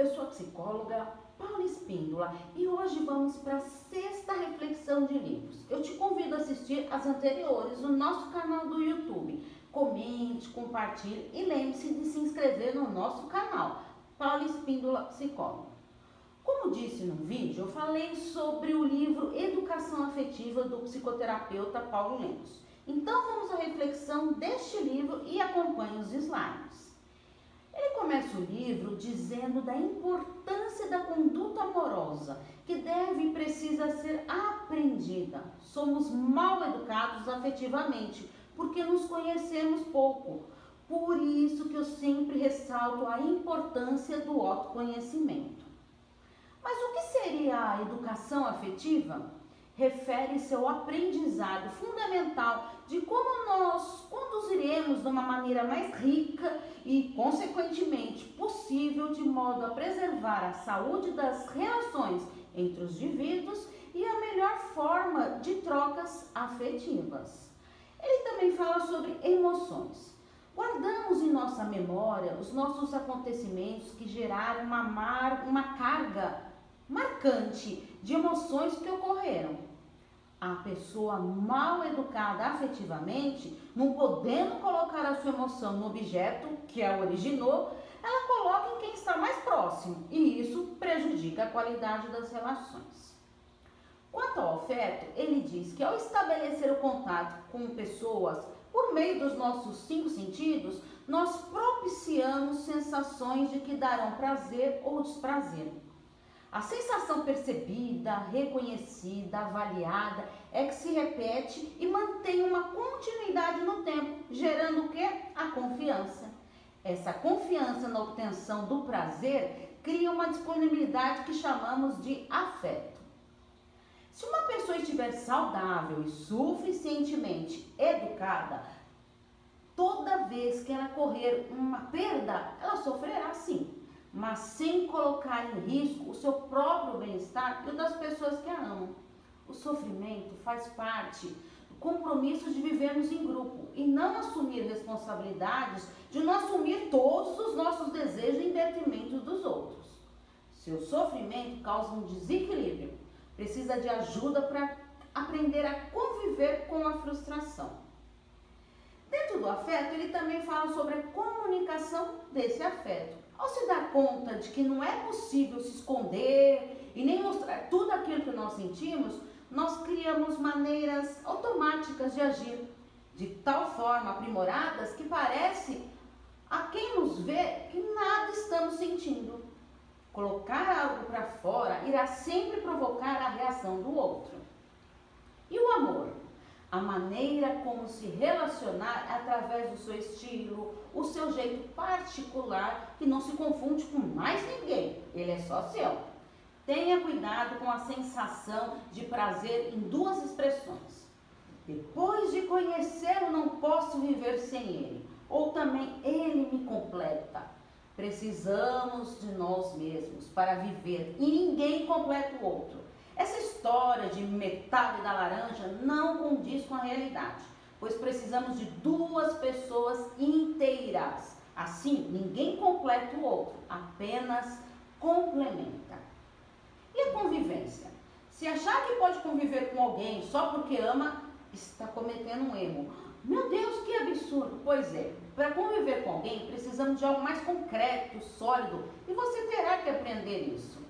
eu sou a psicóloga Paula Espíndola e hoje vamos para a sexta reflexão de livros. Eu te convido a assistir as anteriores no nosso canal do YouTube. Comente, compartilhe e lembre-se de se inscrever no nosso canal, Paula Espíndola Psicóloga. Como disse no vídeo, eu falei sobre o livro Educação Afetiva do psicoterapeuta Paulo Lemos. Então vamos à reflexão deste livro e acompanhe os slides. Ele começa o livro dizendo da importância da conduta amorosa, que deve e precisa ser aprendida. Somos mal educados afetivamente, porque nos conhecemos pouco. Por isso que eu sempre ressalto a importância do autoconhecimento. Mas o que seria a educação afetiva? Refere-se ao aprendizado fundamental de como nós conduziremos de uma maneira mais rica e, consequentemente, possível, de modo a preservar a saúde das relações entre os indivíduos e a melhor forma de trocas afetivas. Ele também fala sobre emoções. Guardamos em nossa memória os nossos acontecimentos que geraram uma, mar, uma carga marcante de emoções que ocorreram a pessoa mal educada afetivamente, não podendo colocar a sua emoção no objeto que a originou, ela coloca em quem está mais próximo e isso prejudica a qualidade das relações. Quanto ao afeto, ele diz que ao estabelecer o contato com pessoas por meio dos nossos cinco sentidos, nós propiciamos sensações de que darão prazer ou desprazer. A sensação percebida, reconhecida, avaliada é que se repete e mantém uma continuidade no tempo, gerando o que? A confiança. Essa confiança na obtenção do prazer cria uma disponibilidade que chamamos de afeto. Se uma pessoa estiver saudável e suficientemente educada, toda vez que ela correr uma perda, ela sofrerá sim mas sem colocar em risco o seu próprio bem-estar e o das pessoas que a amam. O sofrimento faz parte do compromisso de vivermos em grupo e não assumir responsabilidades de não assumir todos os nossos desejos em detrimento dos outros. Seu sofrimento causa um desequilíbrio, precisa de ajuda para aprender a conviver com a frustração. Dentro do afeto, ele também fala sobre a comunicação desse afeto. Ao se dar conta de que não é possível se esconder e nem mostrar tudo aquilo que nós sentimos, nós criamos maneiras automáticas de agir, de tal forma aprimoradas que parece a quem nos vê que nada estamos sentindo. Colocar algo para fora irá sempre provocar a reação do outro. E o amor? A maneira como se relacionar através do seu estilo, o seu jeito particular, que não se confunde com mais ninguém, ele é só seu. Tenha cuidado com a sensação de prazer em duas expressões. Depois de conhecê-lo, não posso viver sem ele. Ou também ele me completa. Precisamos de nós mesmos para viver e ninguém completa o outro. Essa história de metade da laranja não condiz com a realidade, pois precisamos de duas pessoas inteiras. Assim, ninguém completa o outro, apenas complementa. E a convivência? Se achar que pode conviver com alguém só porque ama, está cometendo um erro. Meu Deus, que absurdo! Pois é, para conviver com alguém precisamos de algo mais concreto, sólido, e você terá que aprender isso.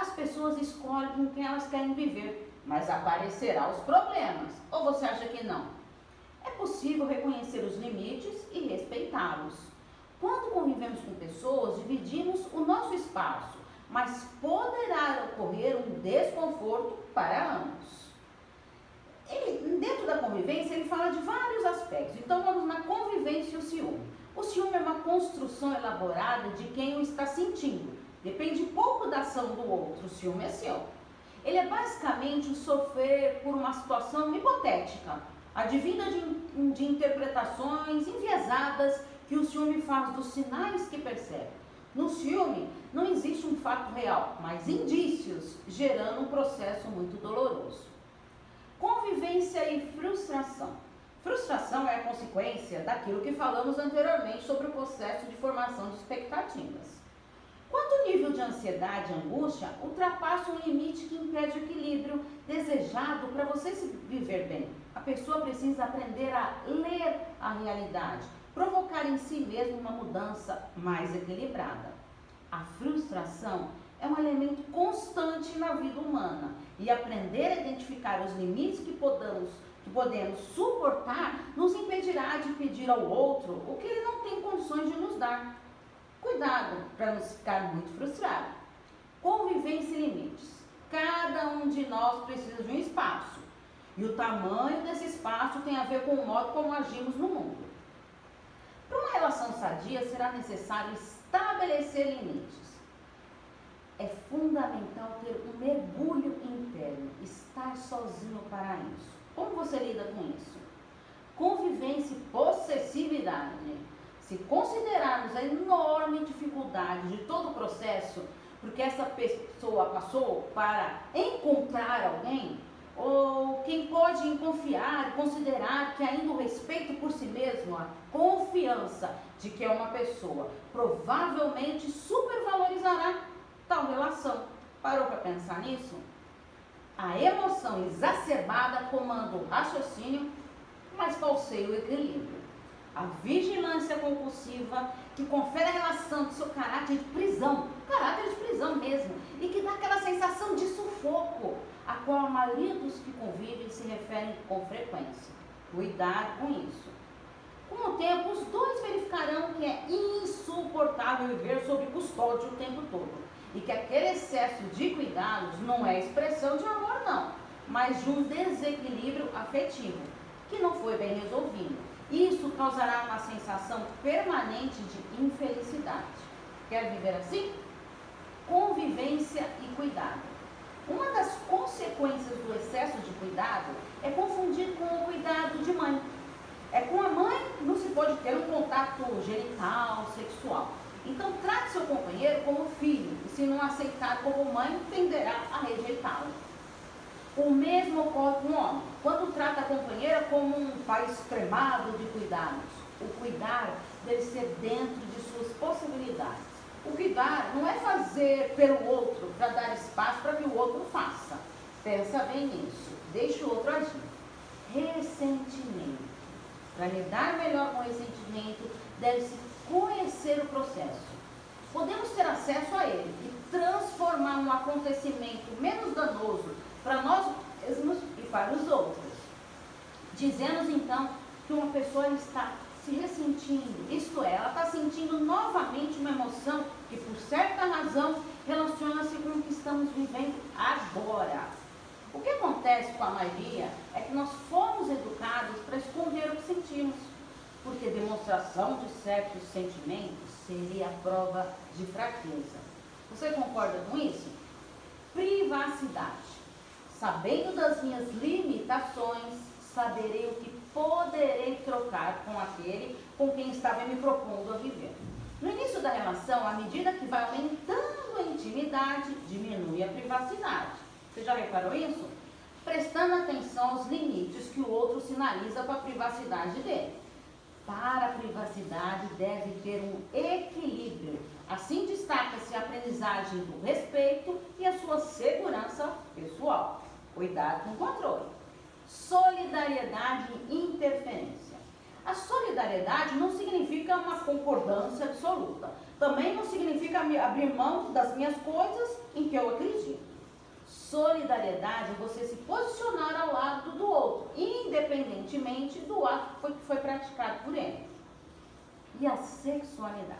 As pessoas escolhem com quem elas querem viver, mas aparecerá os problemas. Ou você acha que não? É possível reconhecer os limites e respeitá-los. Quando convivemos com pessoas, dividimos o nosso espaço, mas poderá ocorrer um desconforto para ambos. Ele, dentro da convivência, ele fala de vários aspectos. Então, vamos na convivência e o ciúme. O ciúme é uma construção elaborada de quem o está sentindo Depende pouco da ação do outro, o ciúme é seu. Ele é basicamente o sofrer por uma situação hipotética, advinda de, de interpretações enviesadas que o ciúme faz dos sinais que percebe. No ciúme não existe um fato real, mas indícios, gerando um processo muito doloroso. Convivência e frustração. Frustração é a consequência daquilo que falamos anteriormente sobre o processo de formação de expectativas nível de ansiedade e angústia ultrapassa um limite que impede o equilíbrio desejado para você se viver bem. A pessoa precisa aprender a ler a realidade, provocar em si mesmo uma mudança mais equilibrada. A frustração é um elemento constante na vida humana e aprender a identificar os limites que podemos, que podemos suportar nos impedirá de pedir ao outro o que ele não tem condições de nos dar. Cuidado para não ficar muito frustrado. Convivência e limites. Cada um de nós precisa de um espaço. E o tamanho desse espaço tem a ver com o modo como agimos no mundo. Para uma relação sadia, será necessário estabelecer limites. É fundamental ter um mergulho interno, estar sozinho para isso. Como você lida com isso? Convivência e possessividade. Se considerarmos a enorme dificuldade de todo o processo, porque essa pessoa passou para encontrar alguém, ou quem pode confiar considerar que ainda o respeito por si mesmo, a confiança de que é uma pessoa, provavelmente supervalorizará tal relação. Parou para pensar nisso? A emoção exacerbada comanda o raciocínio, mas falseia o equilíbrio. A vigilância compulsiva, que confere a relação do seu caráter de prisão, caráter de prisão mesmo, e que dá aquela sensação de sufoco, a qual a dos que convivem se referem com frequência. Cuidado com isso. Com o tempo, os dois verificarão que é insuportável viver sob custódia o tempo todo e que aquele excesso de cuidados não é expressão de amor, não, mas de um desequilíbrio afetivo que não foi bem resolvido. Isso causará uma sensação permanente de infelicidade. Quer viver assim? Convivência e cuidado. Uma das consequências do excesso de cuidado é confundir com o cuidado de mãe. É com a mãe não se pode ter um contato genital, sexual. Então trate seu companheiro como filho, e se não aceitar como mãe, tenderá a rejeitá-lo. O mesmo ocorre com o homem, quando trata a companheira como um pai extremado de cuidados. O cuidar deve ser dentro de suas possibilidades. O cuidar não é fazer pelo outro para dar espaço para que o outro faça. Pensa bem nisso. Deixe o outro agir. Ressentimento. Para lidar melhor com o ressentimento, deve-se conhecer o processo. Podemos ter acesso a ele e transformar um acontecimento menos danoso para nós mesmos e para os outros. Dizemos então que uma pessoa está se ressentindo, isto é, ela está sentindo novamente uma emoção que, por certa razão, relaciona-se com o que estamos vivendo agora. O que acontece com a maioria é que nós fomos educados para esconder o que sentimos, porque demonstração de certos sentimentos seria prova de fraqueza. Você concorda com isso? Privacidade. Sabendo das minhas limitações, saberei o que poderei trocar com aquele com quem estava me propondo a viver. No início da relação, à medida que vai aumentando a intimidade, diminui a privacidade. Você já reparou isso? Prestando atenção aos limites que o outro sinaliza com a privacidade dele. Para a privacidade deve ter um equilíbrio. Assim destaca-se a aprendizagem do respeito e a sua segurança pessoal. Cuidado com o controle. Solidariedade e interferência. A solidariedade não significa uma concordância absoluta. Também não significa abrir mão das minhas coisas em que eu acredito. Solidariedade é você se posicionar ao lado do outro, independentemente do ato que foi, praticado por ele. E a sexualidade.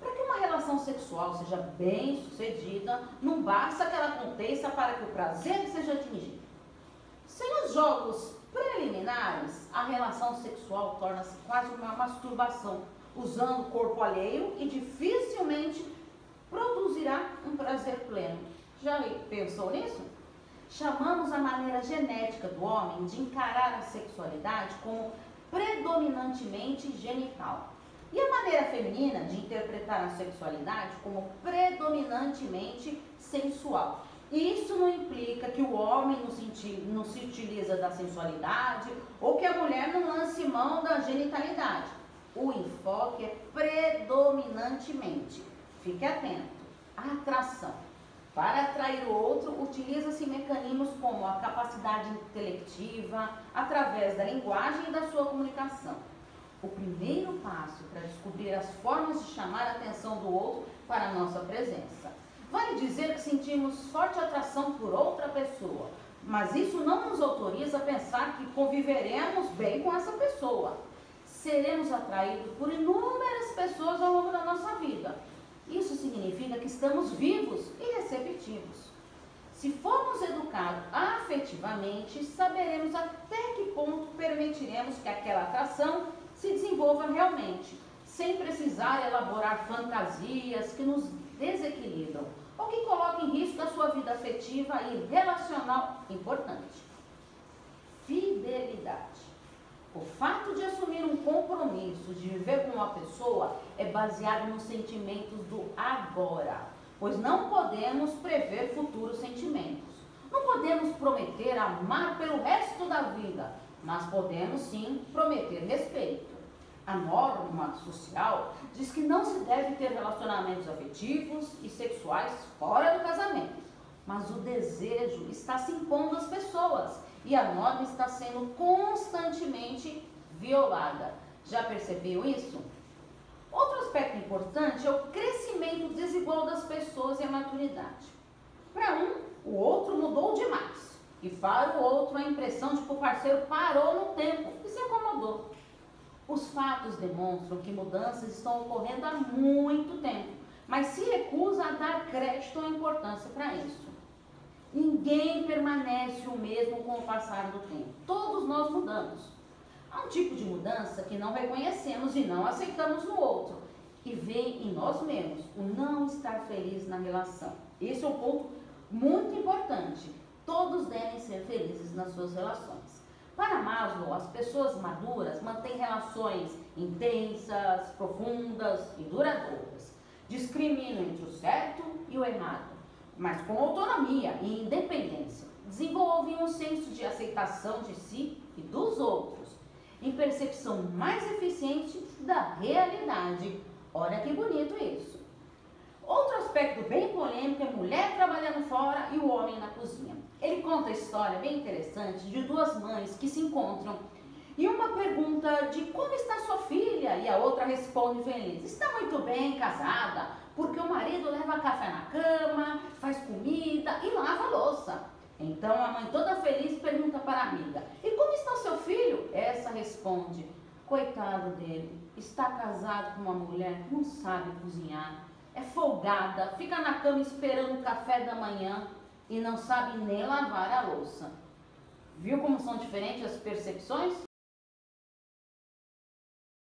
Para que uma relação sexual seja bem sucedida, não basta que ela aconteça para que o prazer seja atingido. Sem os jogos preliminares, a relação sexual torna-se quase uma masturbação, usando o corpo alheio e dificilmente produzirá um prazer pleno. Já pensou nisso? Chamamos a maneira genética do homem de encarar a sexualidade como predominantemente genital. E a maneira feminina de interpretar a sexualidade como predominantemente sensual. Isso não implica que o homem não se, não se utiliza da sensualidade ou que a mulher não lance mão da genitalidade. O enfoque é predominantemente. Fique atento. atração. Para atrair o outro, utiliza-se mecanismos como a capacidade intelectiva, através da linguagem e da sua comunicação. O primeiro passo para descobrir as formas de chamar a atenção do outro para a nossa presença. Vale dizer que sentimos forte atração por outra pessoa, mas isso não nos autoriza a pensar que conviveremos bem com essa pessoa. Seremos atraídos por inúmeras pessoas ao longo da nossa vida. Isso significa que estamos vivos e receptivos. Se formos educados afetivamente, saberemos até que ponto permitiremos que aquela atração se desenvolva realmente, sem precisar elaborar fantasias que nos desequilibram ou que coloquem em risco a sua vida afetiva e relacional importante. Fidelidade. O fato de assumir um compromisso de viver com uma pessoa é baseado nos sentimentos do agora, pois não podemos prever futuros sentimentos. Não podemos prometer amar pelo resto da vida, mas podemos sim prometer respeito. A norma social diz que não se deve ter relacionamentos afetivos e sexuais fora do casamento, mas o desejo está se impondo às pessoas e a norma está sendo constantemente violada. Já percebeu isso? Outro aspecto importante é o crescimento desigual das pessoas e a maturidade. Para um, o outro mudou demais. E para o outro, a impressão de que o parceiro parou no tempo e se acomodou. Os fatos demonstram que mudanças estão ocorrendo há muito tempo, mas se recusa a dar crédito ou importância para isso. Ninguém permanece o mesmo com o passar do tempo. Todos nós mudamos. Há um tipo de mudança que não reconhecemos e não aceitamos no outro, e vem em nós mesmos o não estar feliz na relação. Esse é um ponto muito importante. Todos devem ser felizes nas suas relações. Para Maslow, as pessoas maduras mantêm relações intensas, profundas e duradouras. Discriminam entre o certo e o errado mas com autonomia e independência. Desenvolvem um senso de aceitação de si e dos outros, em percepção mais eficiente da realidade. Olha que bonito isso. Outro aspecto bem polêmico é mulher trabalhando fora e o homem na cozinha. Ele conta a história bem interessante de duas mães que se encontram e uma pergunta de como está sua filha e a outra responde feliz: está muito bem casada, porque o marido leva café na cama, faz comida e lava louça. Então a mãe toda feliz pergunta para a amiga: E como está seu filho? Essa responde: Coitado dele, está casado com uma mulher que não sabe cozinhar, é folgada, fica na cama esperando o café da manhã e não sabe nem lavar a louça. Viu como são diferentes as percepções?